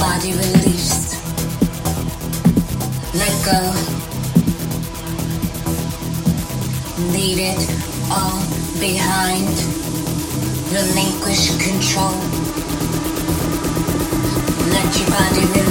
body release. Let go. Leave it all behind. Relinquish control. Let your body release.